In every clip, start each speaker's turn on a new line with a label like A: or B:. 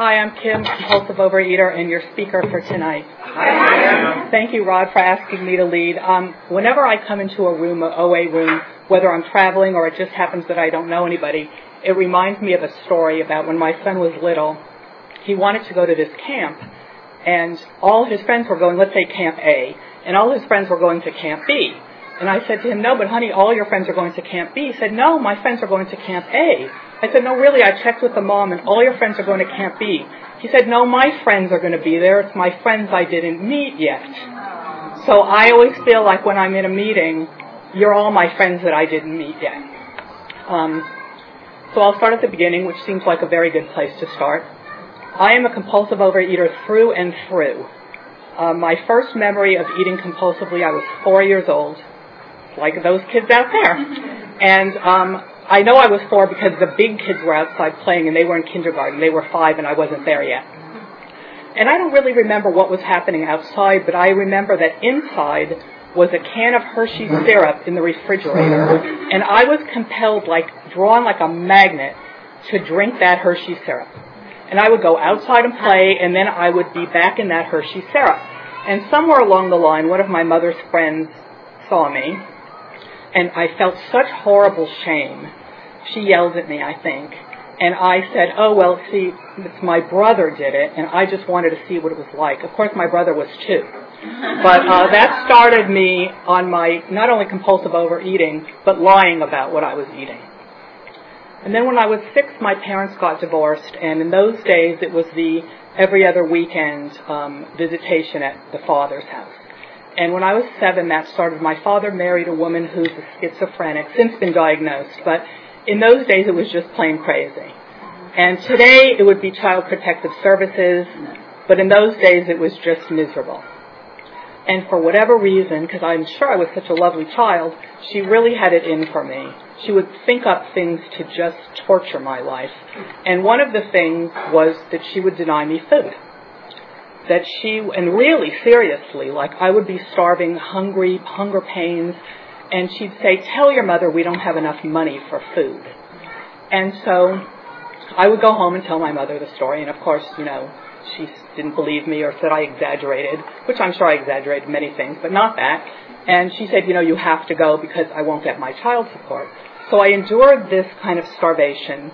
A: Hi, I'm Kim, compulsive overeater, and your speaker for tonight.
B: Hi.
A: Thank you, Rod, for asking me to lead. Um, whenever I come into a room, an OA room, whether I'm traveling or it just happens that I don't know anybody, it reminds me of a story about when my son was little. He wanted to go to this camp, and all his friends were going, let's say Camp A, and all his friends were going to Camp B. And I said to him, no, but honey, all your friends are going to Camp B. He said, no, my friends are going to Camp A. I said, no, really, I checked with the mom and all your friends are going to Camp B. He said, no, my friends are going to be there. It's my friends I didn't meet yet. So I always feel like when I'm in a meeting, you're all my friends that I didn't meet yet. Um, so I'll start at the beginning, which seems like a very good place to start. I am a compulsive overeater through and through. Uh, my first memory of eating compulsively, I was four years old, like those kids out there. And um, I know I was four because the big kids were outside playing and they were in kindergarten. They were five and I wasn't there yet. And I don't really remember what was happening outside, but I remember that inside was a can of Hershey's syrup in the refrigerator. And I was compelled, like, drawn like a magnet to drink that Hershey syrup. And I would go outside and play, and then I would be back in that Hershey syrup. And somewhere along the line, one of my mother's friends saw me, and I felt such horrible shame she yelled at me, I think. And I said, oh, well, see, it's my brother did it, and I just wanted to see what it was like. Of course, my brother was too. But uh, that started me on my not only compulsive overeating, but lying about what I was eating. And then when I was six, my parents got divorced, and in those days it was the every other weekend um, visitation at the father's house. And when I was seven, that started. My father married a woman who's a schizophrenic, since been diagnosed, but in those days it was just plain crazy. And today it would be Child Protective Services, but in those days it was just miserable. And for whatever reason, because I'm sure I was such a lovely child, she really had it in for me. She would think up things to just torture my life. And one of the things was that she would deny me food. That she, and really seriously, like I would be starving, hungry, hunger pains, and she'd say, Tell your mother we don't have enough money for food. And so I would go home and tell my mother the story, and of course, you know, she didn't believe me or said I exaggerated, which I'm sure I exaggerated many things, but not that. And she said, You know, you have to go because I won't get my child support. So I endured this kind of starvation.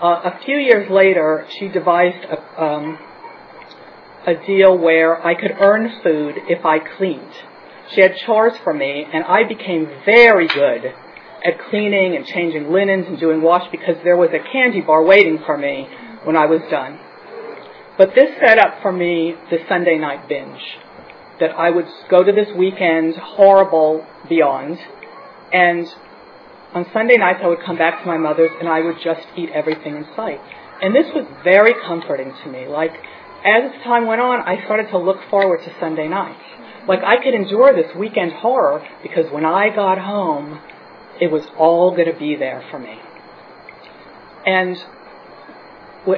A: Uh, a few years later, she devised a, um, a deal where I could earn food if I cleaned. She had chores for me, and I became very good at cleaning and changing linens and doing wash because there was a candy bar waiting for me when I was done. But this set up for me the Sunday night binge. That I would go to this weekend, horrible beyond, and on Sunday nights I would come back to my mother's and I would just eat everything in sight. And this was very comforting to me. Like, as time went on, I started to look forward to Sunday nights. Like I could endure this weekend horror because when I got home, it was all going to be there for me. And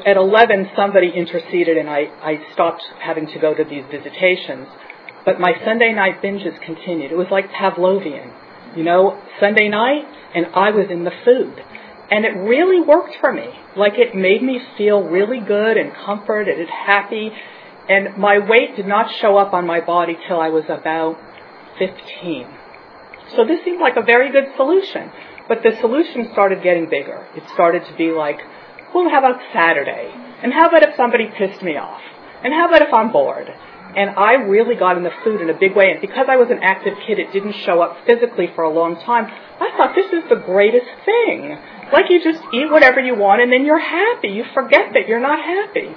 A: at 11, somebody interceded and I, I stopped having to go to these visitations. But my Sunday night binges continued. It was like Pavlovian. You know, Sunday night, and I was in the food. And it really worked for me. Like it made me feel really good and comforted and happy and my weight did not show up on my body till I was about 15. So this seemed like a very good solution. But the solution started getting bigger. It started to be like, well, how about Saturday? And how about if somebody pissed me off? And how about if I'm bored? And I really got in the food in a big way. And because I was an active kid, it didn't show up physically for a long time. I thought this is the greatest thing. Like you just eat whatever you want and then you're happy. You forget that you're not happy.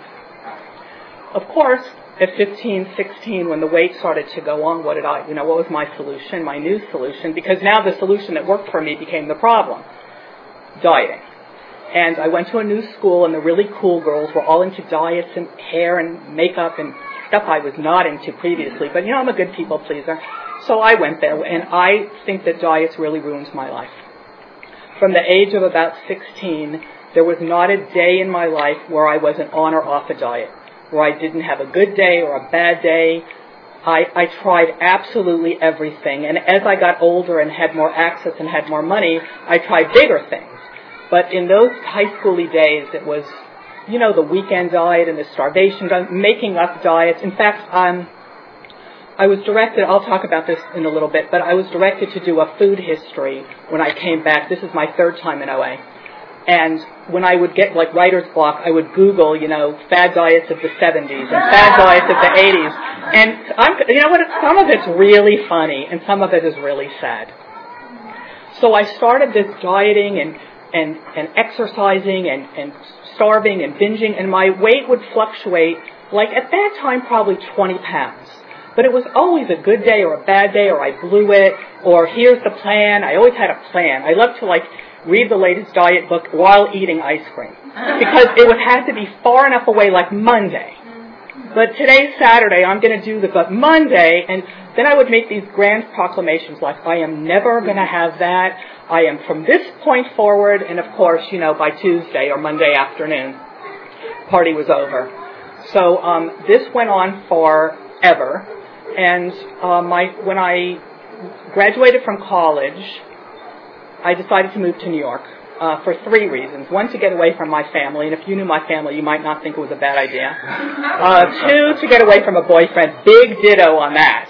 A: Of course, at 15, 16, when the weight started to go on, what did I, you know, what was my solution, my new solution? Because now the solution that worked for me became the problem. Dieting. And I went to a new school and the really cool girls were all into diets and hair and makeup and stuff I was not into previously. But you know, I'm a good people pleaser. So I went there, and I think that diets really ruined my life. From the age of about 16, there was not a day in my life where I wasn't on or off a diet, where I didn't have a good day or a bad day. I, I tried absolutely everything, and as I got older and had more access and had more money, I tried bigger things. But in those high schooly days, it was, you know, the weekend diet and the starvation diet, making up diets. In fact, um, I was directed, I'll talk about this in a little bit, but I was directed to do a food history when I came back. This is my third time in OA. And when I would get like writer's block, I would Google, you know, fad diets of the 70s and fad diets of the 80s. And I'm, you know what, some of it's really funny and some of it is really sad. So I started this dieting and, and, and exercising and, and starving and binging and my weight would fluctuate like at that time probably 20 pounds. But it was always a good day or a bad day or I blew it or here's the plan. I always had a plan. I love to like read the latest diet book while eating ice cream because it would have to be far enough away like Monday. But today's Saturday, I'm going to do the but Monday, and then I would make these grand proclamations like, I am never going to have that. I am from this point forward, and of course, you know, by Tuesday or Monday afternoon, party was over. So um, this went on forever, and uh, my when I graduated from college, I decided to move to New York uh, for three reasons. One, to get away from my family, and if you knew my family, you might not think it was a bad idea. Uh, two, to get away from a boyfriend. Big ditto on that.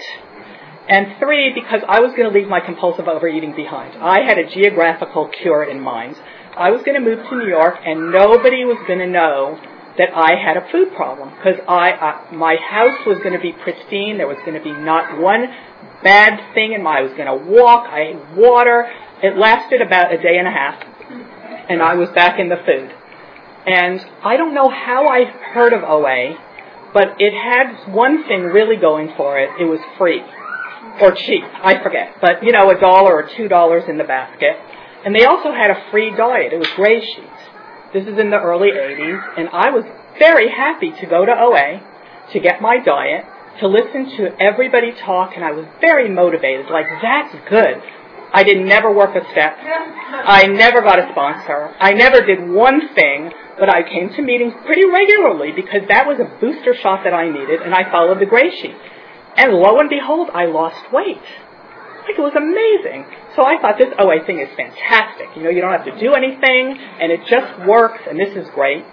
A: And three, because I was going to leave my compulsive overeating behind. I had a geographical cure in mind. I was going to move to New York, and nobody was going to know that I had a food problem because I uh, my house was going to be pristine. There was going to be not one bad thing in my. I was going to walk. I had water. It lasted about a day and a half, and I was back in the food. And I don't know how I heard of OA, but it had one thing really going for it. It was free or cheap, I forget, but you know, a dollar or two dollars in the basket. And they also had a free diet. It was gray sheets. This is in the early 80s, and I was very happy to go to OA to get my diet, to listen to everybody talk, and I was very motivated. Like, that's good. I did never work a step. I never got a sponsor. I never did one thing, but I came to meetings pretty regularly because that was a booster shot that I needed, and I followed the gray sheet. And lo and behold, I lost weight. Like it was amazing. So I thought this oh, OA thing is fantastic. You know, you don't have to do anything, and it just works, and this is great.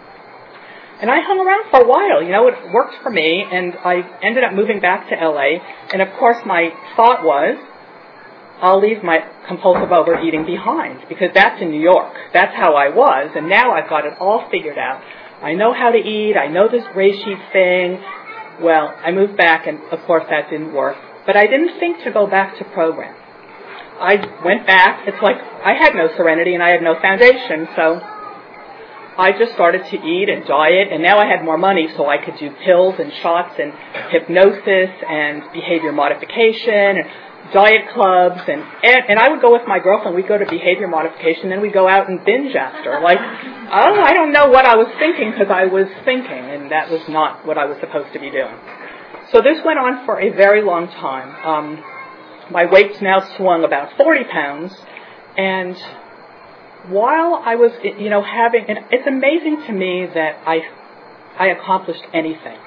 A: And I hung around for a while. You know, it worked for me, and I ended up moving back to LA. And of course, my thought was, I'll leave my compulsive overeating behind because that's in New York. That's how I was, and now I've got it all figured out. I know how to eat. I know this sheet thing. Well, I moved back, and of course that didn't work. But I didn't think to go back to program. I went back. It's like I had no serenity and I had no foundation, so I just started to eat and diet, and now I had more money, so I could do pills and shots and hypnosis and behavior modification and diet clubs, and, and and I would go with my girlfriend. We'd go to behavior modification, then we'd go out and binge after. Like, oh, I don't know what I was thinking because I was thinking, and that was not what I was supposed to be doing. So this went on for a very long time. Um, my weight's now swung about 40 pounds, and while I was, you know, having, and it's amazing to me that I, I accomplished anything.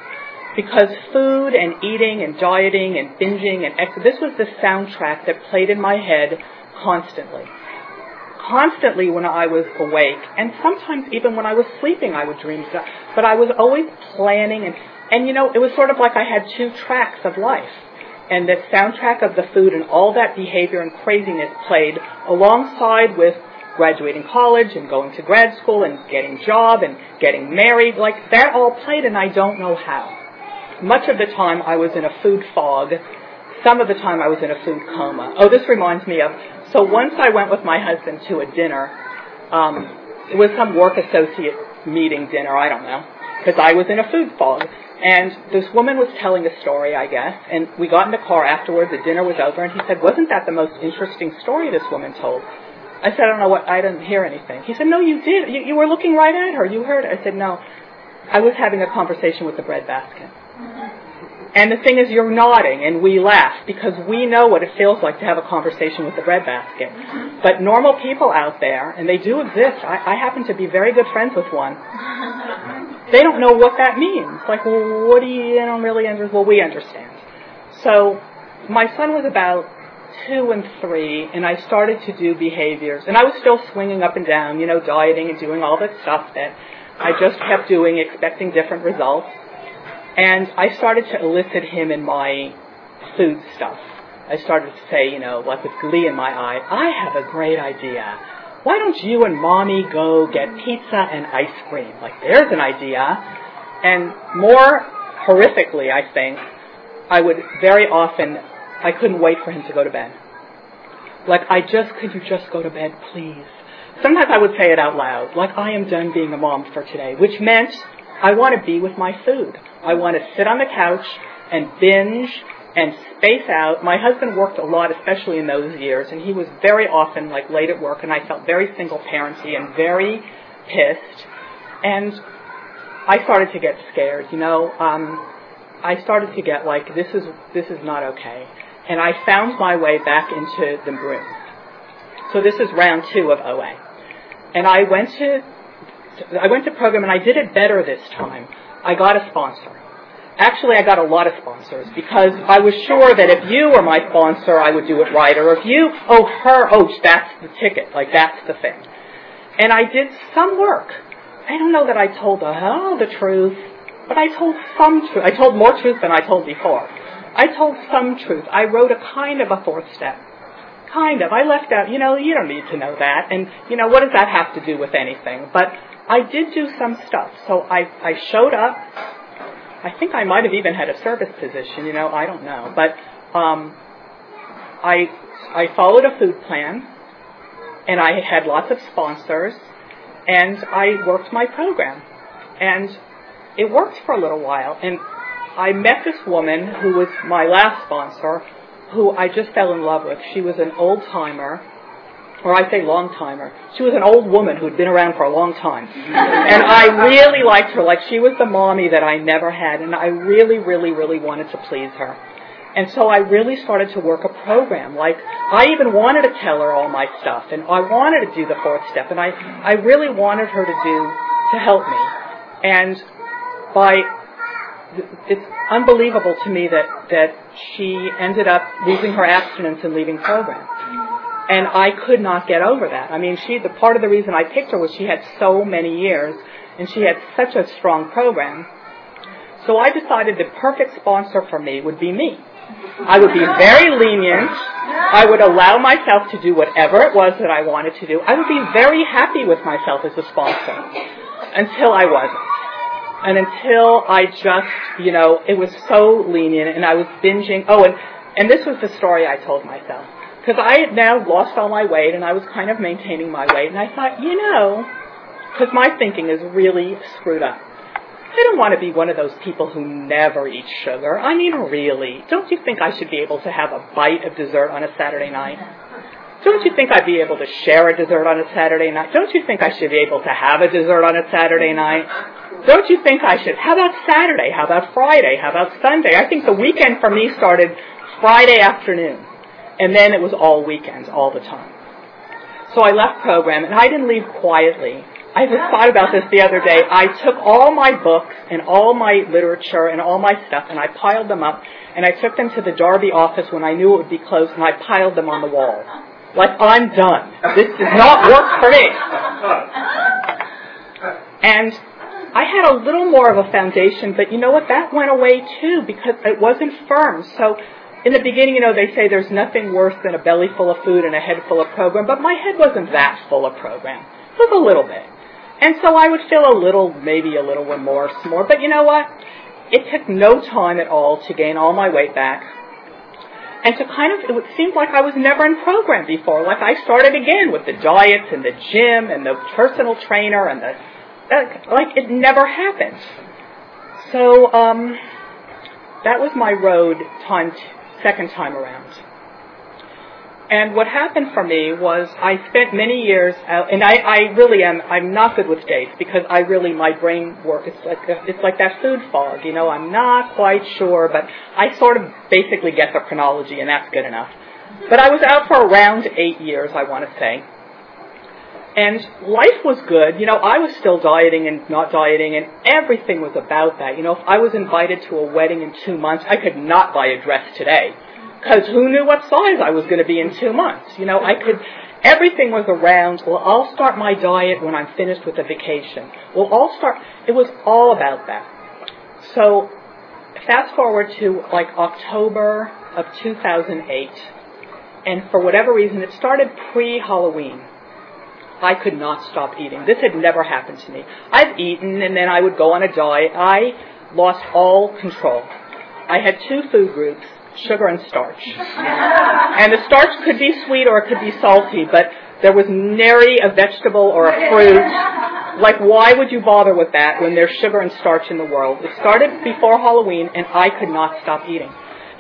A: Because food and eating and dieting and binging and ex- this was the soundtrack that played in my head constantly. Constantly when I was awake, and sometimes even when I was sleeping, I would dream stuff. But I was always planning, and and you know, it was sort of like I had two tracks of life and the soundtrack of the food and all that behavior and craziness played alongside with graduating college and going to grad school and getting a job and getting married. Like that all played and I don't know how. Much of the time I was in a food fog. Some of the time I was in a food coma. Oh, this reminds me of, so once I went with my husband to a dinner, um, it was some work associate meeting dinner, I don't know, because I was in a food fog. And this woman was telling a story, I guess, and we got in the car afterwards, the dinner was over, and he said, wasn't that the most interesting story this woman told? I said, I don't know what, I didn't hear anything. He said, no, you did. You, you were looking right at her. You heard it. I said, no. I was having a conversation with the bread basket. And the thing is, you're nodding, and we laugh because we know what it feels like to have a conversation with the breadbasket. But normal people out there, and they do exist, I, I happen to be very good friends with one, they don't know what that means. Like, well, what do you, I don't really understand? Well, we understand. So, my son was about two and three, and I started to do behaviors, and I was still swinging up and down, you know, dieting and doing all that stuff that I just kept doing, expecting different results. And I started to elicit him in my food stuff. I started to say, you know, like with glee in my eye, I have a great idea. Why don't you and mommy go get pizza and ice cream? Like, there's an idea. And more horrifically, I think, I would very often, I couldn't wait for him to go to bed. Like, I just, could you just go to bed, please? Sometimes I would say it out loud, like, I am done being a mom for today, which meant I want to be with my food. I want to sit on the couch and binge and space out. My husband worked a lot, especially in those years, and he was very often like late at work, and I felt very single parenty and very pissed. And I started to get scared, you know. Um, I started to get like this is this is not okay, and I found my way back into the room. So this is round two of OA, and I went to I went to program and I did it better this time. I got a sponsor. Actually, I got a lot of sponsors because I was sure that if you were my sponsor, I would do it right. Or if you, oh, her, oh, that's the ticket. Like, that's the thing. And I did some work. I don't know that I told the, oh, the truth, but I told some truth. I told more truth than I told before. I told some truth. I wrote a kind of a fourth step. Kind of. I left out, you know, you don't need to know that. And, you know, what does that have to do with anything? But I did do some stuff. So I, I showed up. I think I might have even had a service position, you know, I don't know. But um, I, I followed a food plan, and I had lots of sponsors, and I worked my program. And it worked for a little while. And I met this woman who was my last sponsor, who I just fell in love with. She was an old timer or I say long timer. She was an old woman who'd been around for a long time. And I really liked her, like she was the mommy that I never had, and I really, really, really wanted to please her. And so I really started to work a program. Like, I even wanted to tell her all my stuff, and I wanted to do the fourth step, and I, I really wanted her to do, to help me. And by, it's unbelievable to me that, that she ended up losing her abstinence and leaving program. And I could not get over that. I mean, she, the part of the reason I picked her was she had so many years and she had such a strong program. So I decided the perfect sponsor for me would be me. I would be very lenient. I would allow myself to do whatever it was that I wanted to do. I would be very happy with myself as a sponsor until I wasn't. And until I just, you know, it was so lenient and I was binging. Oh, and, and this was the story I told myself because I had now lost all my weight and I was kind of maintaining my weight. And I thought, you know, because my thinking is really screwed up. I don't want to be one of those people who never eat sugar. I mean, really. Don't you think I should be able to have a bite of dessert on a Saturday night? Don't you think I'd be able to share a dessert on a Saturday night? Don't you think I should be able to have a dessert on a Saturday night? Don't you think I should? How about Saturday? How about Friday? How about Sunday? I think the weekend for me started Friday afternoon. And then it was all weekends, all the time. So I left program, and I didn't leave quietly. I just thought about this the other day. I took all my books and all my literature and all my stuff, and I piled them up, and I took them to the Darby office when I knew it would be closed, and I piled them on the wall. Like, I'm done. This does not work for me. And I had a little more of a foundation, but you know what? That went away too because it wasn't firm. So in the beginning, you know, they say there's nothing worse than a belly full of food and a head full of program, but my head wasn't that full of program. It was a little bit. And so I would feel a little, maybe a little remorse more, but you know what? It took no time at all to gain all my weight back. And to kind of, it seemed like I was never in program before. Like I started again with the diets and the gym and the personal trainer and the, like it never happened. So, um, that was my road time second time around. And what happened for me was I spent many years out, and I, I really am, I'm not good with dates because I really, my brain work, it's like, uh, it's like that food fog, you know, I'm not quite sure, but I sort of basically get the chronology and that's good enough. But I was out for around eight years, I want to say. And life was good. You know, I was still dieting and not dieting, and everything was about that. You know, if I was invited to a wedding in two months, I could not buy a dress today. Because who knew what size I was going to be in two months? You know, I could, everything was around, well, I'll start my diet when I'm finished with the vacation. Well, I'll start, it was all about that. So, fast forward to like October of 2008, and for whatever reason, it started pre-Halloween. I could not stop eating. This had never happened to me. I've eaten and then I would go on a diet. I lost all control. I had two food groups, sugar and starch. and the starch could be sweet or it could be salty, but there was nary a vegetable or a fruit. Like, why would you bother with that when there's sugar and starch in the world? It started before Halloween and I could not stop eating.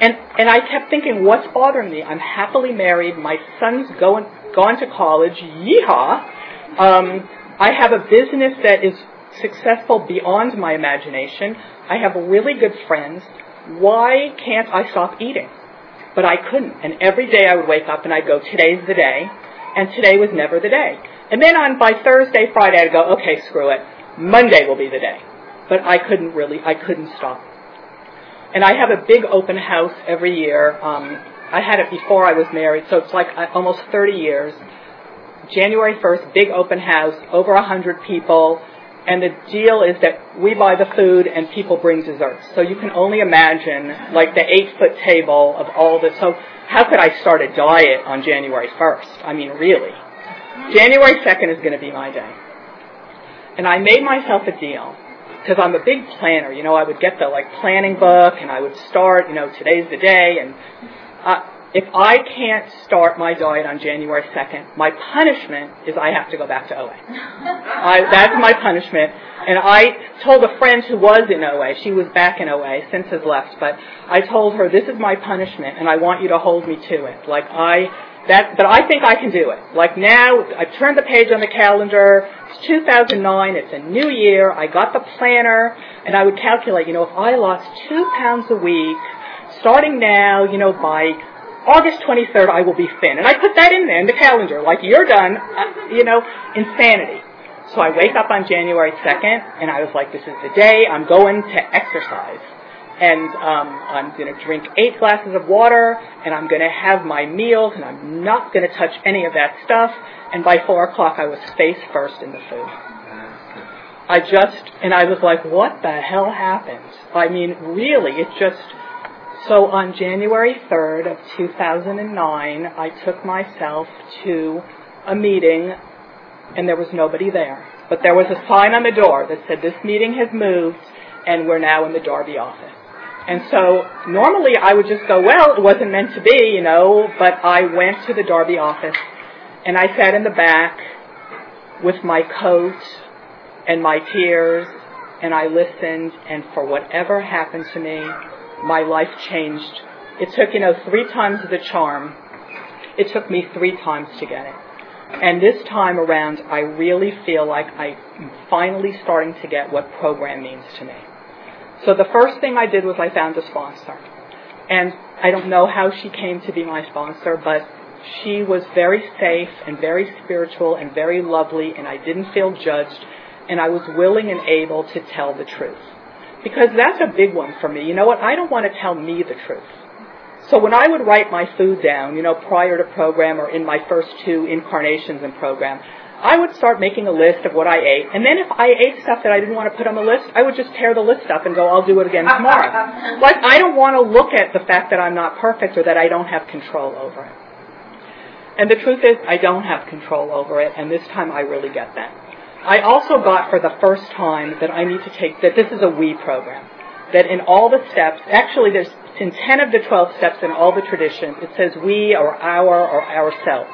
A: And, and I kept thinking, what's bothering me? I'm happily married. My son's going, gone to college. Yeehaw. Um, I have a business that is successful beyond my imagination. I have really good friends. Why can't I stop eating? But I couldn't. And every day I would wake up and I'd go, today's the day. And today was never the day. And then on by Thursday, Friday, I'd go, okay, screw it. Monday will be the day. But I couldn't really, I couldn't stop. And I have a big open house every year. Um, I had it before I was married, so it's like uh, almost 30 years. January 1st, big open house, over 100 people. And the deal is that we buy the food and people bring desserts. So you can only imagine like the eight foot table of all this. So how could I start a diet on January 1st? I mean, really. January 2nd is going to be my day. And I made myself a deal because I'm a big planner. You know, I would get the like planning book and I would start, you know, today's the day. And if I can't start my diet on January 2nd, my punishment is I have to go back to OA. I, that's my punishment. And I told a friend who was in OA, she was back in OA, since has left, but I told her, this is my punishment and I want you to hold me to it. Like I, that, but I think I can do it. Like now, I've turned the page on the calendar. It's 2009. It's a new year. I got the planner, and I would calculate. You know, if I lost two pounds a week, starting now, you know, by August 23rd, I will be thin. And I put that in there in the calendar. Like you're done. Uh, you know, insanity. So I wake up on January 2nd, and I was like, this is the day I'm going to exercise and um, I'm going to drink eight glasses of water, and I'm going to have my meals, and I'm not going to touch any of that stuff. And by four o'clock, I was face first in the food. I just, and I was like, what the hell happened? I mean, really, it just. So on January 3rd of 2009, I took myself to a meeting, and there was nobody there. But there was a sign on the door that said, this meeting has moved, and we're now in the Darby office. And so normally I would just go, well, it wasn't meant to be, you know, but I went to the Darby office and I sat in the back with my coat and my tears and I listened and for whatever happened to me, my life changed. It took, you know, three times the charm. It took me three times to get it. And this time around, I really feel like I'm finally starting to get what program means to me. So the first thing I did was I found a sponsor. And I don't know how she came to be my sponsor, but she was very safe and very spiritual and very lovely, and I didn't feel judged, and I was willing and able to tell the truth. Because that's a big one for me. You know what? I don't want to tell me the truth. So when I would write my food down, you know, prior to program or in my first two incarnations in program, I would start making a list of what I ate, and then if I ate stuff that I didn't want to put on the list, I would just tear the list up and go, I'll do it again tomorrow. like, I don't want to look at the fact that I'm not perfect or that I don't have control over it. And the truth is, I don't have control over it, and this time I really get that. I also got for the first time that I need to take, that this is a we program. That in all the steps, actually there's in 10 of the 12 steps in all the traditions, it says we or our or ourselves.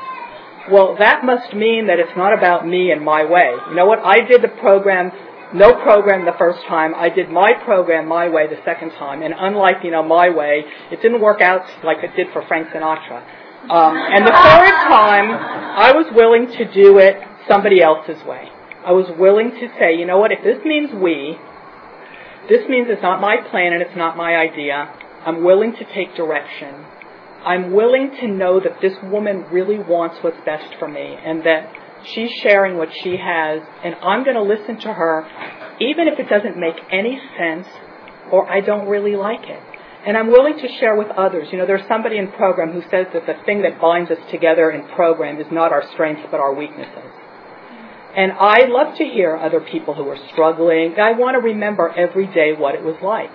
A: Well, that must mean that it's not about me and my way. You know what? I did the program, no program the first time. I did my program my way the second time. And unlike, you know, my way, it didn't work out like it did for Frank Sinatra. Um, and the third time, I was willing to do it somebody else's way. I was willing to say, you know what, if this means we, this means it's not my plan and it's not my idea. I'm willing to take direction. I'm willing to know that this woman really wants what's best for me and that she's sharing what she has and I'm going to listen to her even if it doesn't make any sense or I don't really like it. And I'm willing to share with others. You know, there's somebody in program who says that the thing that binds us together in program is not our strengths but our weaknesses. And I love to hear other people who are struggling. I want to remember every day what it was like.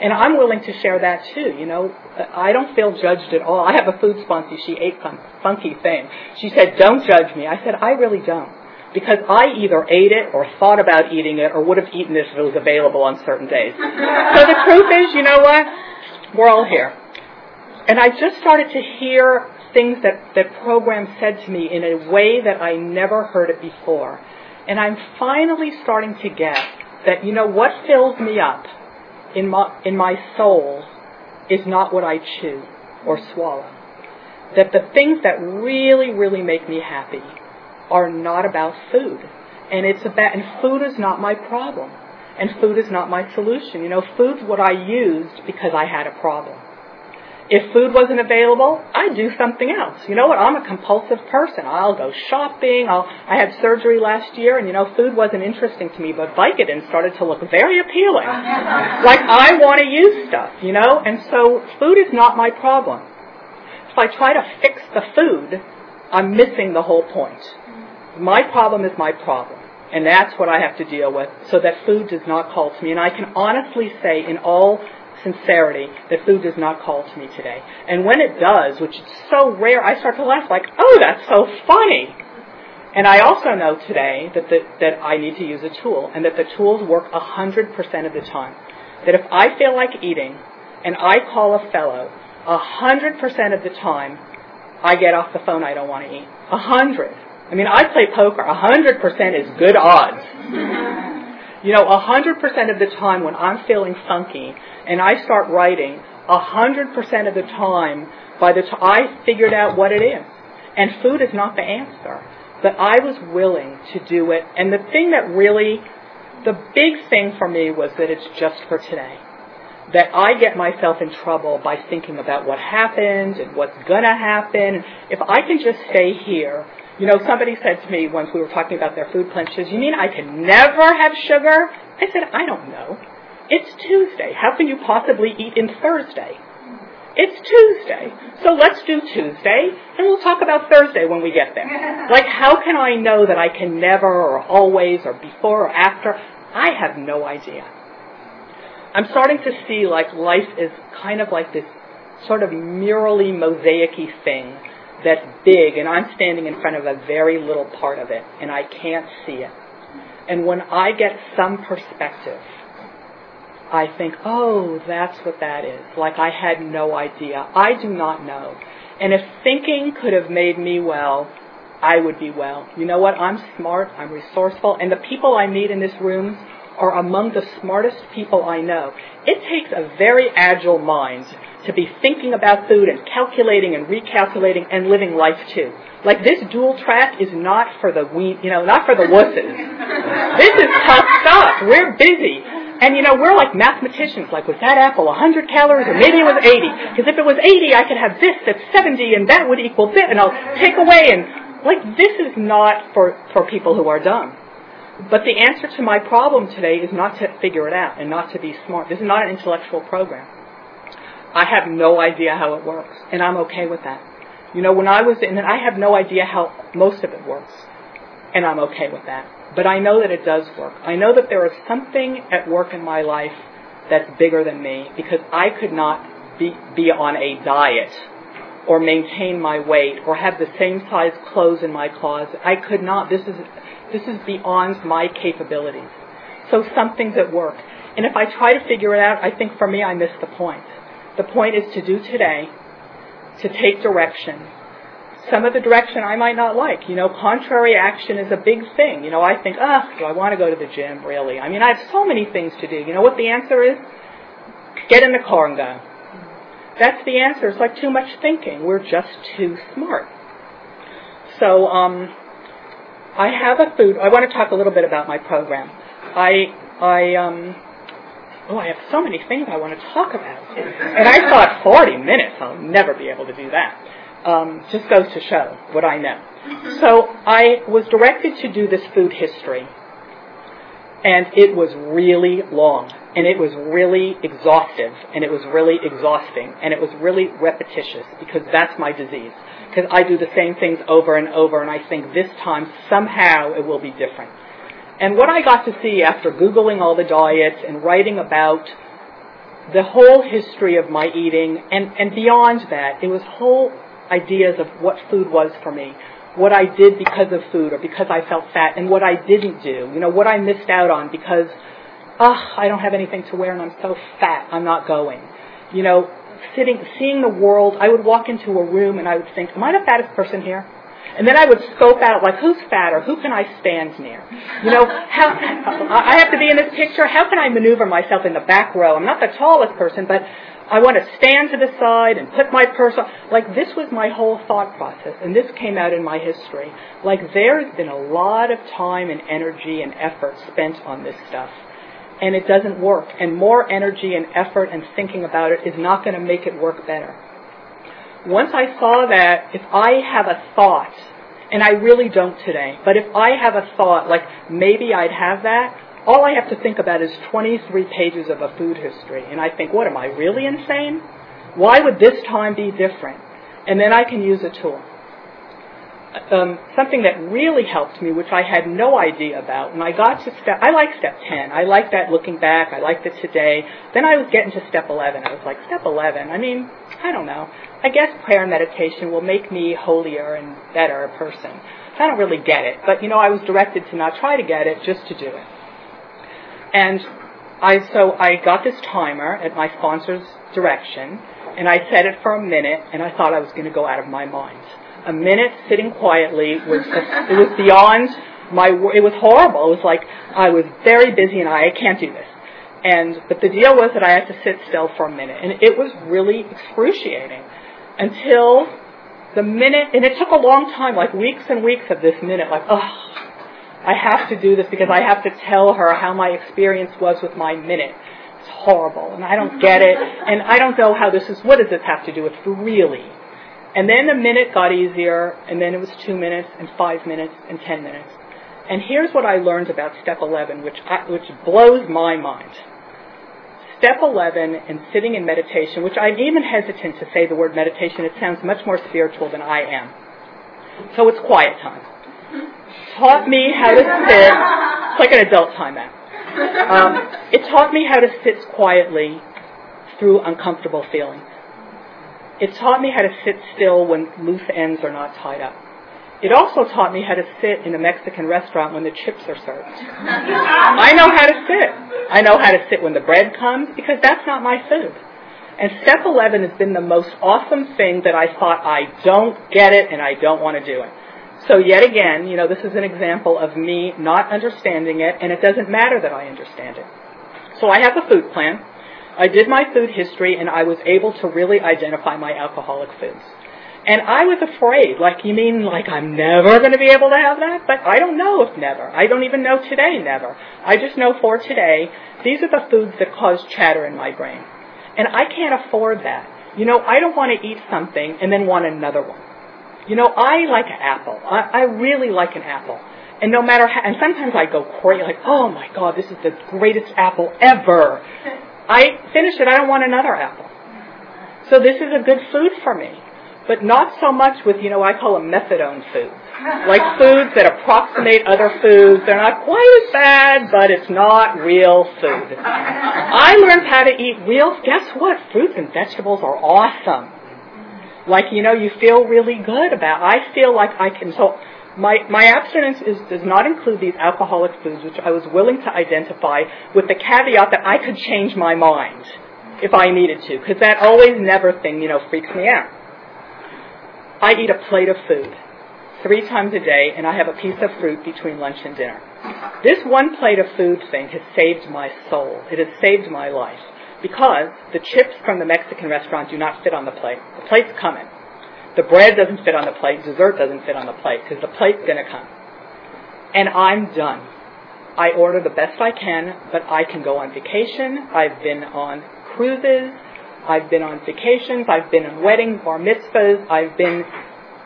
A: And I'm willing to share that too. You know, I don't feel judged at all. I have a food sponsor. She ate some funky thing. She said, "Don't judge me." I said, "I really don't." Because I either ate it or thought about eating it or would have eaten it if it was available on certain days. so the truth is, you know what? We're all here. And I just started to hear things that, that program said to me in a way that I never heard it before. And I'm finally starting to get that, you know, what fills me up in my, in my soul is not what I chew or swallow. That the things that really, really make me happy are not about food. And it's about, and food is not my problem. And food is not my solution. You know, food's what I used because I had a problem. If food wasn't available, I'd do something else. You know what? I'm a compulsive person. I'll go shopping. I'll, I had surgery last year, and you know, food wasn't interesting to me, but Vicodin started to look very appealing. like I want to use stuff, you know? And so food is not my problem. If I try to fix the food, I'm missing the whole point. My problem is my problem. And that's what I have to deal with so that food does not call to me. And I can honestly say in all sincerity that food does not call to me today. And when it does, which is so rare, I start to laugh like, oh, that's so funny. And I also know today that, the, that I need to use a tool and that the tools work 100% of the time. That if I feel like eating and I call a fellow, 100% of the time I get off the phone I don't want to eat. 100. I mean, I play poker. 100% is good odds. You know, 100% of the time when I'm feeling funky and I start writing, 100% of the time, by the time I figured out what it is. And food is not the answer. But I was willing to do it. And the thing that really, the big thing for me was that it's just for today. That I get myself in trouble by thinking about what happened and what's gonna happen. If I can just stay here you know, somebody said to me once we were talking about their food plan, she says, You mean I can never have sugar? I said, I don't know. It's Tuesday. How can you possibly eat in Thursday? It's Tuesday. So let's do Tuesday, and we'll talk about Thursday when we get there. Like, how can I know that I can never, or always, or before, or after? I have no idea. I'm starting to see like life is kind of like this sort of murally, mosaicy thing that's big, and I'm standing in front of a very little part of it, and I can't see it. And when I get some perspective, I think, oh, that's what that is. Like I had no idea. I do not know. And if thinking could have made me well, I would be well. You know what? I'm smart, I'm resourceful, and the people I meet in this room are among the smartest people I know. It takes a very agile mind to be thinking about food and calculating and recalculating and living life too. Like this dual track is not for the we, you know, not for the wusses. this is tough stuff. We're busy. And you know, we're like mathematicians, like was that apple 100 calories or maybe it was 80? Because if it was 80, I could have this that's 70 and that would equal this and I'll take away and like this is not for, for people who are dumb. But the answer to my problem today is not to figure it out and not to be smart. This is not an intellectual program. I have no idea how it works, and I'm okay with that. You know, when I was in, it, I have no idea how most of it works, and I'm okay with that. But I know that it does work. I know that there is something at work in my life that's bigger than me because I could not be, be on a diet or maintain my weight or have the same size clothes in my closet. I could not. This is, this is beyond my capabilities. So something's at work. And if I try to figure it out, I think for me I miss the point. The point is to do today, to take direction. Some of the direction I might not like. You know, contrary action is a big thing. You know, I think, ah, do I want to go to the gym, really? I mean, I have so many things to do. You know what the answer is? Get in the car and go. that's the answer. It's like too much thinking. We're just too smart. So, um, I have a food. I want to talk a little bit about my program. I, I, um, oh, I have so many things I want to talk about. And I thought 40 minutes, I'll never be able to do that. Um, just goes to show what I know. So I was directed to do this food history. And it was really long. And it was really exhaustive. And it was really exhausting. And it was really repetitious because that's my disease. Because I do the same things over and over and I think this time somehow it will be different. And what I got to see after Googling all the diets and writing about the whole history of my eating and, and beyond that, it was whole ideas of what food was for me, what I did because of food or because I felt fat, and what I didn't do, you know, what I missed out on because, ah, I don't have anything to wear and I'm so fat, I'm not going. You know, sitting, seeing the world, I would walk into a room and I would think, am I the fattest person here? And then I would scope out, like, who's fatter? Who can I stand near? You know, how, I have to be in this picture. How can I maneuver myself in the back row? I'm not the tallest person, but I want to stand to the side and put my purse on. Like, this was my whole thought process, and this came out in my history. Like, there's been a lot of time and energy and effort spent on this stuff. And it doesn't work. And more energy and effort and thinking about it is not going to make it work better. Once I saw that if I have a thought, and I really don't today, but if I have a thought, like maybe I'd have that, all I have to think about is 23 pages of a food history. And I think, what am I, really insane? Why would this time be different? And then I can use a tool. Um, something that really helped me, which I had no idea about, when I got to step, I like step 10. I like that looking back. I like it today. Then I was getting to step 11. I was like, step 11? I mean, I don't know. I guess prayer and meditation will make me holier and better a person. I don't really get it. But, you know, I was directed to not try to get it, just to do it. And I, so I got this timer at my sponsor's direction, and I set it for a minute, and I thought I was going to go out of my mind. A minute sitting quietly was, it was beyond my, it was horrible. It was like I was very busy and I, I can't do this. And, but the deal was that I had to sit still for a minute, and it was really excruciating until the minute, and it took a long time, like weeks and weeks of this minute, like, oh, I have to do this because I have to tell her how my experience was with my minute. It's horrible, and I don't get it, and I don't know how this is. What does this have to do with really? And then the minute got easier, and then it was two minutes, and five minutes, and ten minutes. And here's what I learned about step 11, which I, which blows my mind. Step 11 and sitting in meditation, which I'm even hesitant to say the word meditation. It sounds much more spiritual than I am. So it's quiet time taught me how to sit. It's like an adult timeout. Um, it taught me how to sit quietly through uncomfortable feelings. It taught me how to sit still when loose ends are not tied up. It also taught me how to sit in a Mexican restaurant when the chips are served. I know how to sit. I know how to sit when the bread comes because that's not my food. And step 11 has been the most awesome thing that I thought I don't get it and I don't want to do it. So yet again, you know, this is an example of me not understanding it, and it doesn't matter that I understand it. So I have a food plan. I did my food history, and I was able to really identify my alcoholic foods. And I was afraid, like, you mean like I'm never going to be able to have that? But I don't know if never. I don't even know today never. I just know for today, these are the foods that cause chatter in my brain. And I can't afford that. You know, I don't want to eat something and then want another one. You know, I like an apple. I, I really like an apple. And no matter how, and sometimes I go crazy, like, oh my God, this is the greatest apple ever. I finish it, I don't want another apple. So this is a good food for me. But not so much with, you know, I call them methadone foods. Like foods that approximate other foods. They're not quite as bad, but it's not real food. I learned how to eat real, guess what? Fruits and vegetables are awesome like you know you feel really good about. I feel like I can. So my my abstinence is, does not include these alcoholic foods, which I was willing to identify with the caveat that I could change my mind if I needed to, because that always never thing you know freaks me out. I eat a plate of food three times a day, and I have a piece of fruit between lunch and dinner. This one plate of food thing has saved my soul. It has saved my life. Because the chips from the Mexican restaurant do not fit on the plate. The plate's coming. The bread doesn't fit on the plate. Dessert doesn't fit on the plate because the plate's going to come. And I'm done. I order the best I can, but I can go on vacation. I've been on cruises. I've been on vacations. I've been on weddings, bar mitzvahs. I've been.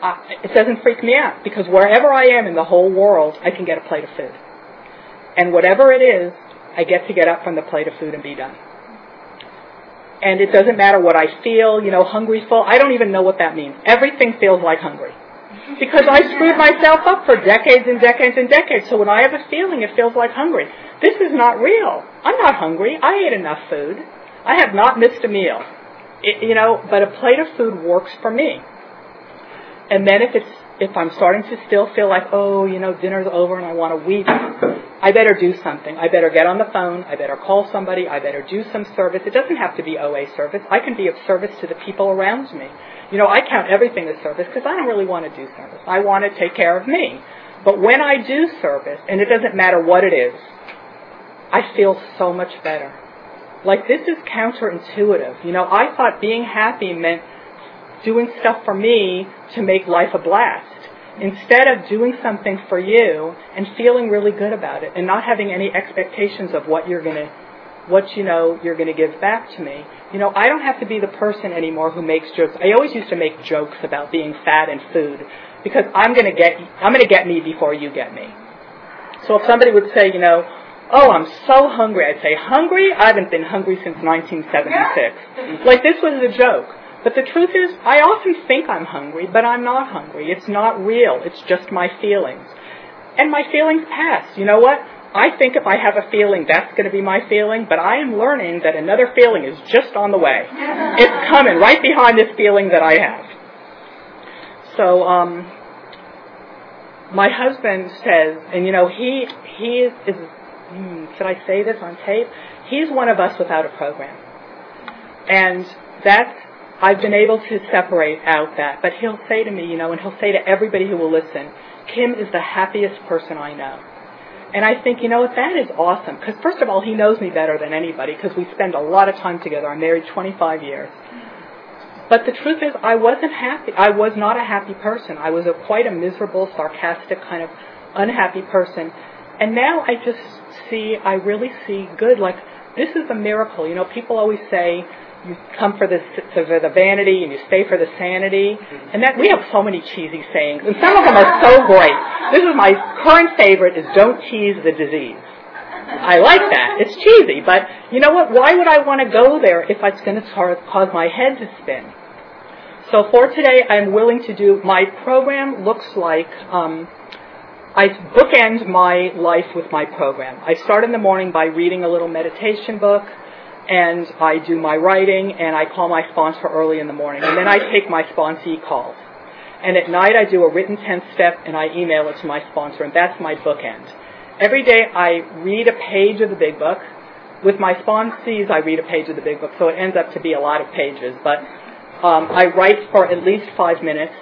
A: Uh, it doesn't freak me out because wherever I am in the whole world, I can get a plate of food. And whatever it is, I get to get up from the plate of food and be done. And it doesn't matter what I feel, you know, hungry, full. I don't even know what that means. Everything feels like hungry. Because I screwed myself up for decades and decades and decades. So when I have a feeling, it feels like hungry. This is not real. I'm not hungry. I ate enough food. I have not missed a meal. It, you know, but a plate of food works for me. And then if it's if I'm starting to still feel like, oh, you know, dinner's over and I want to weep, I better do something. I better get on the phone. I better call somebody. I better do some service. It doesn't have to be OA service. I can be of service to the people around me. You know, I count everything as service because I don't really want to do service. I want to take care of me. But when I do service, and it doesn't matter what it is, I feel so much better. Like this is counterintuitive. You know, I thought being happy meant doing stuff for me to make life a blast. Instead of doing something for you and feeling really good about it and not having any expectations of what you're going to what you know you're going to give back to me. You know, I don't have to be the person anymore who makes jokes. I always used to make jokes about being fat and food because I'm going to get I'm going to get me before you get me. So if somebody would say, you know, oh, I'm so hungry, I'd say, hungry? I haven't been hungry since 1976. like this was a joke. But the truth is, I often think I'm hungry, but I'm not hungry. It's not real. It's just my feelings. And my feelings pass. You know what? I think if I have a feeling, that's going to be my feeling, but I am learning that another feeling is just on the way. It's coming right behind this feeling that I have. So, um, my husband says, and you know, he, he is, is hmm, should I say this on tape? He's one of us without a program. And that's I've been able to separate out that. But he'll say to me, you know, and he'll say to everybody who will listen, Kim is the happiest person I know. And I think, you know what, that is awesome. Because first of all, he knows me better than anybody because we spend a lot of time together. I'm married 25 years. But the truth is, I wasn't happy. I was not a happy person. I was a quite a miserable, sarcastic, kind of unhappy person. And now I just see, I really see good. Like, this is a miracle. You know, people always say, you come for the for the vanity and you stay for the sanity. And that we have so many cheesy sayings, and some of them are so great. This is my current favorite: is "Don't tease the disease." I like that. It's cheesy, but you know what? Why would I want to go there if it's going to cause my head to spin? So for today, I'm willing to do. My program looks like. Um, I bookend my life with my program. I start in the morning by reading a little meditation book and I do my writing and I call my sponsor early in the morning. And then I take my sponsee calls. And at night I do a written 10th step and I email it to my sponsor and that's my bookend. Every day I read a page of the big book. With my sponsees I read a page of the big book so it ends up to be a lot of pages. But um, I write for at least five minutes.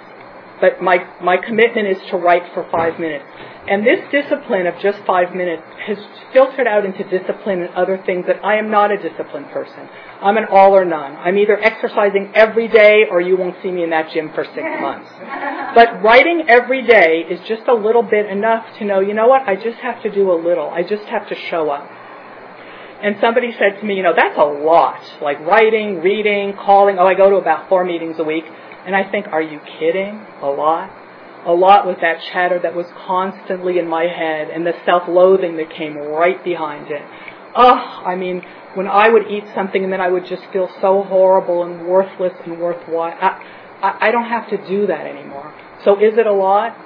A: But my, my commitment is to write for five minutes. And this discipline of just five minutes has filtered out into discipline and other things that I am not a disciplined person. I'm an all or none. I'm either exercising every day or you won't see me in that gym for six months. But writing every day is just a little bit enough to know, you know what, I just have to do a little. I just have to show up. And somebody said to me, you know, that's a lot. Like writing, reading, calling. Oh, I go to about four meetings a week. And I think, are you kidding? A lot? a lot with that chatter that was constantly in my head and the self-loathing that came right behind it. Oh, I mean, when I would eat something and then I would just feel so horrible and worthless and worthwhile. I, I, I don't have to do that anymore. So is it a lot?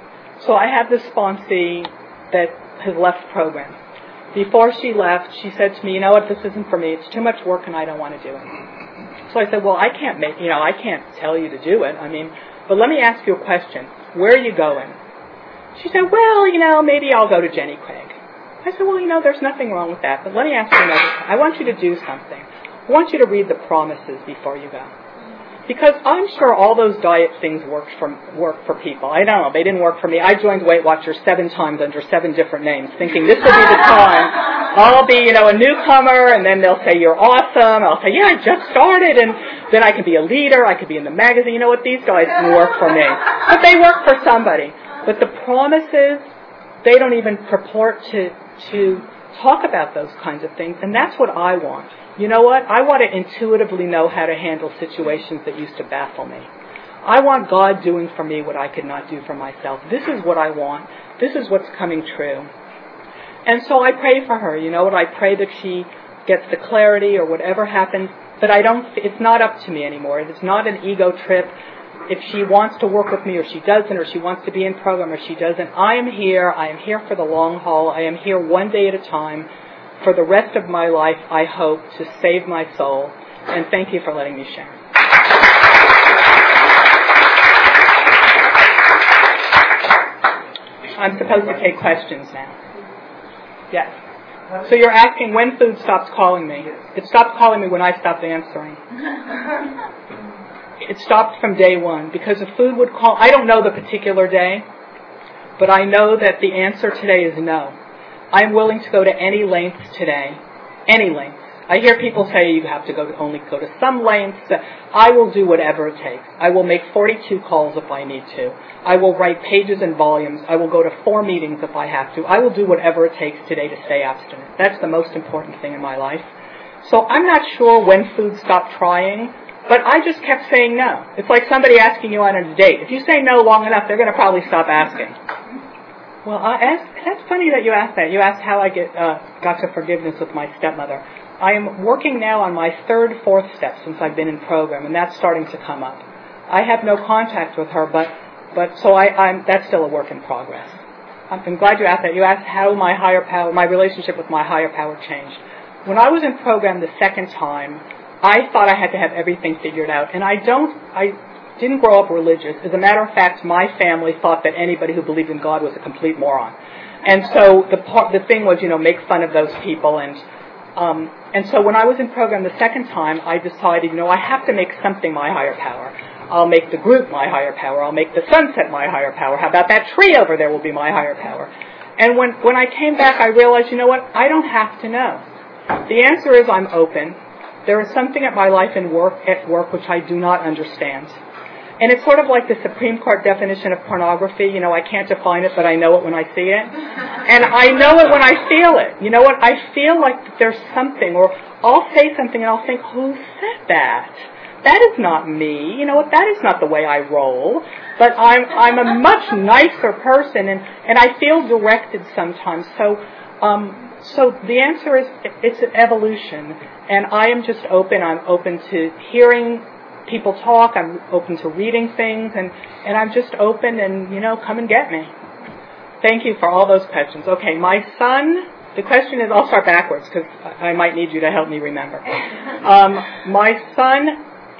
A: So I have this sponsee that has left the program. Before she left, she said to me, you know what, this isn't for me. It's too much work and I don't want to do it. So I said, well, I can't make, you know, I can't tell you to do it. I mean, but let me ask you a question. Where are you going? She said, Well, you know, maybe I'll go to Jenny Craig. I said, Well, you know, there's nothing wrong with that, but let me ask you another I want you to do something. I want you to read the promises before you go. Because I'm sure all those diet things worked for work for people. I don't know, they didn't work for me. I joined Weight Watchers seven times under seven different names, thinking this would be the time I'll be, you know, a newcomer, and then they'll say you're awesome. I'll say, yeah, I just started, and then I can be a leader. I could be in the magazine. You know what? These guys can work for me, but they work for somebody. But the promises, they don't even purport to to talk about those kinds of things, and that's what I want. You know what? I want to intuitively know how to handle situations that used to baffle me. I want God doing for me what I could not do for myself. This is what I want. This is what's coming true. And so I pray for her. You know what? I pray that she gets the clarity or whatever happens. But I don't, it's not up to me anymore. It's not an ego trip. If she wants to work with me or she doesn't, or she wants to be in program or she doesn't, I am here. I am here for the long haul. I am here one day at a time for the rest of my life, I hope, to save my soul. And thank you for letting me share. I'm supposed to take questions now. Yes. So you're asking when food stops calling me. It stopped calling me when I stopped answering. It stopped from day one because if food would call, I don't know the particular day, but I know that the answer today is no. I'm willing to go to any lengths today, any lengths. I hear people say you have to go to only go to some lengths. I will do whatever it takes. I will make 42 calls if I need to. I will write pages and volumes. I will go to four meetings if I have to. I will do whatever it takes today to stay abstinent. That's the most important thing in my life. So I'm not sure when food stopped trying, but I just kept saying no. It's like somebody asking you on a date. If you say no long enough, they're going to probably stop asking. Well, uh, that's funny that you asked that. You asked how I get uh, got to forgiveness with my stepmother. I am working now on my third, fourth step since I've been in program, and that's starting to come up. I have no contact with her, but but so I, I'm that's still a work in progress. I'm glad you asked that. You asked how my higher power, my relationship with my higher power changed. When I was in program the second time, I thought I had to have everything figured out, and I don't. I didn't grow up religious. As a matter of fact, my family thought that anybody who believed in God was a complete moron. And so the part, the thing was, you know, make fun of those people and um, and so when I was in program the second time, I decided, you know, I have to make something my higher power. I'll make the group my higher power. I'll make the sunset my higher power. How about that tree over there will be my higher power? And when, when I came back, I realized, you know what? I don't have to know. The answer is I'm open. There is something at my life and work at work which I do not understand. And it's sort of like the Supreme Court definition of pornography. You know, I can't define it, but I know it when I see it. And I know it when I feel it. You know what? I feel like there's something, or I'll say something and I'll think, who said that? That is not me. You know what? That is not the way I roll. But I'm, I'm a much nicer person and, and I feel directed sometimes. So, um, so the answer is it's an evolution. And I am just open. I'm open to hearing people talk. I'm open to reading things, and, and I'm just open and, you know, come and get me. Thank you for all those questions. Okay, my son, the question is, I'll start backwards because I might need you to help me remember. Um, my son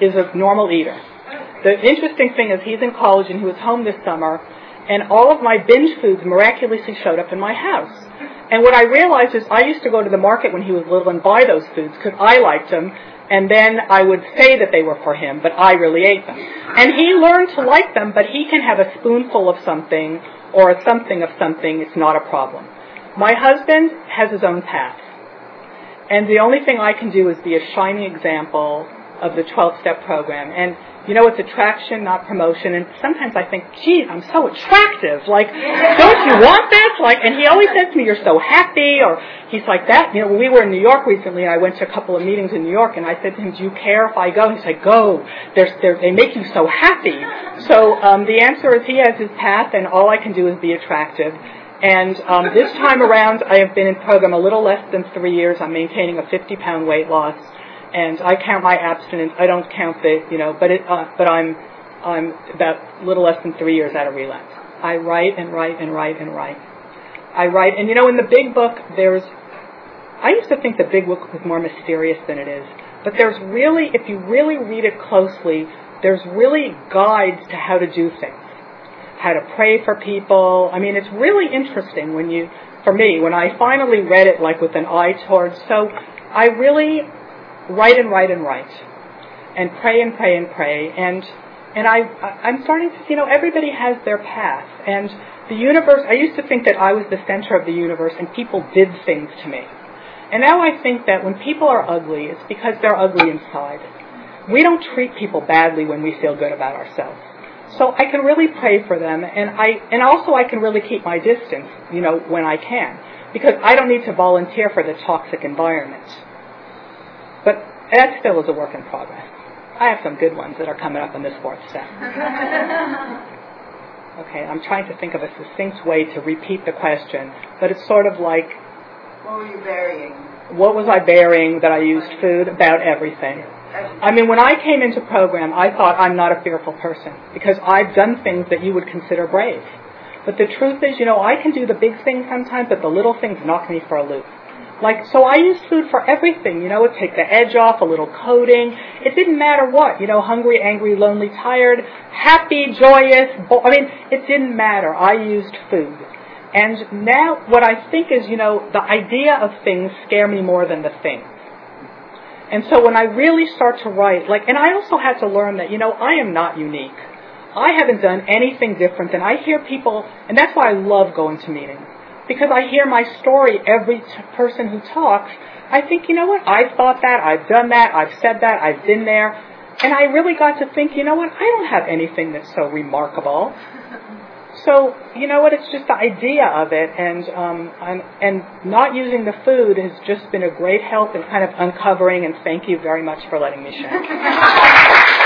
A: is a normal eater. The interesting thing is he's in college and he was home this summer, and all of my binge foods miraculously showed up in my house. And what I realized is I used to go to the market when he was little and buy those foods because I liked them, and then I would say that they were for him, but I really ate them. And he learned to like them, but he can have a spoonful of something or a something of something. It's not a problem. My husband has his own path. And the only thing I can do is be a shining example of the 12 step program. And you know, it's attraction, not promotion. And sometimes I think, geez, I'm so attractive. Like, don't you want this? Like, and he always says to me, you're so happy. Or he's like that. You know, when we were in New York recently, I went to a couple of meetings in New York, and I said to him, do you care if I go? He said, go. They're, they're, they make you so happy. So um, the answer is he has his path, and all I can do is be attractive. And um, this time around, I have been in program a little less than three years. I'm maintaining a 50 pound weight loss and I count my abstinence. I don't count the, you know, but it, uh, but I'm, I'm about a little less than three years out of relapse. I write and write and write and write. I write, and you know, in the big book, there's, I used to think the big book was more mysterious than it is, but there's really, if you really read it closely, there's really guides to how to do things, how to pray for people. I mean, it's really interesting when you, for me, when I finally read it, like with an eye towards, so I really write and write and write, and pray and pray and pray, and and I I'm starting to you know everybody has their path, and the universe. I used to think that I was the center of the universe, and people did things to me. And now I think that when people are ugly, it's because they're ugly inside. We don't treat people badly when we feel good about ourselves. So I can really pray for them, and I and also I can really keep my distance, you know, when I can, because I don't need to volunteer for the toxic environment. But that still is a work in progress. I have some good ones that are coming up in this fourth step. okay, I'm trying to think of a succinct way to repeat the question, but it's sort of like.
B: What were you burying?
A: What was I burying that I used food? About everything. I mean, when I came into program, I thought I'm not a fearful person because I've done things that you would consider brave. But the truth is, you know, I can do the big things sometimes, but the little things knock me for a loop. Like, so I used food for everything, you know, it take the edge off, a little coating. It didn't matter what, you know, hungry, angry, lonely, tired, happy, joyous. Bo- I mean, it didn't matter. I used food. And now what I think is, you know, the idea of things scare me more than the thing. And so when I really start to write, like, and I also had to learn that, you know, I am not unique. I haven't done anything different than I hear people, and that's why I love going to meetings. Because I hear my story every t- person who talks, I think, you know what, I've thought that, I've done that, I've said that, I've been there. And I really got to think, you know what, I don't have anything that's so remarkable. So you know what? It's just the idea of it, and um, and, and not using the food has just been a great help in kind of uncovering. And thank you very much for letting me share.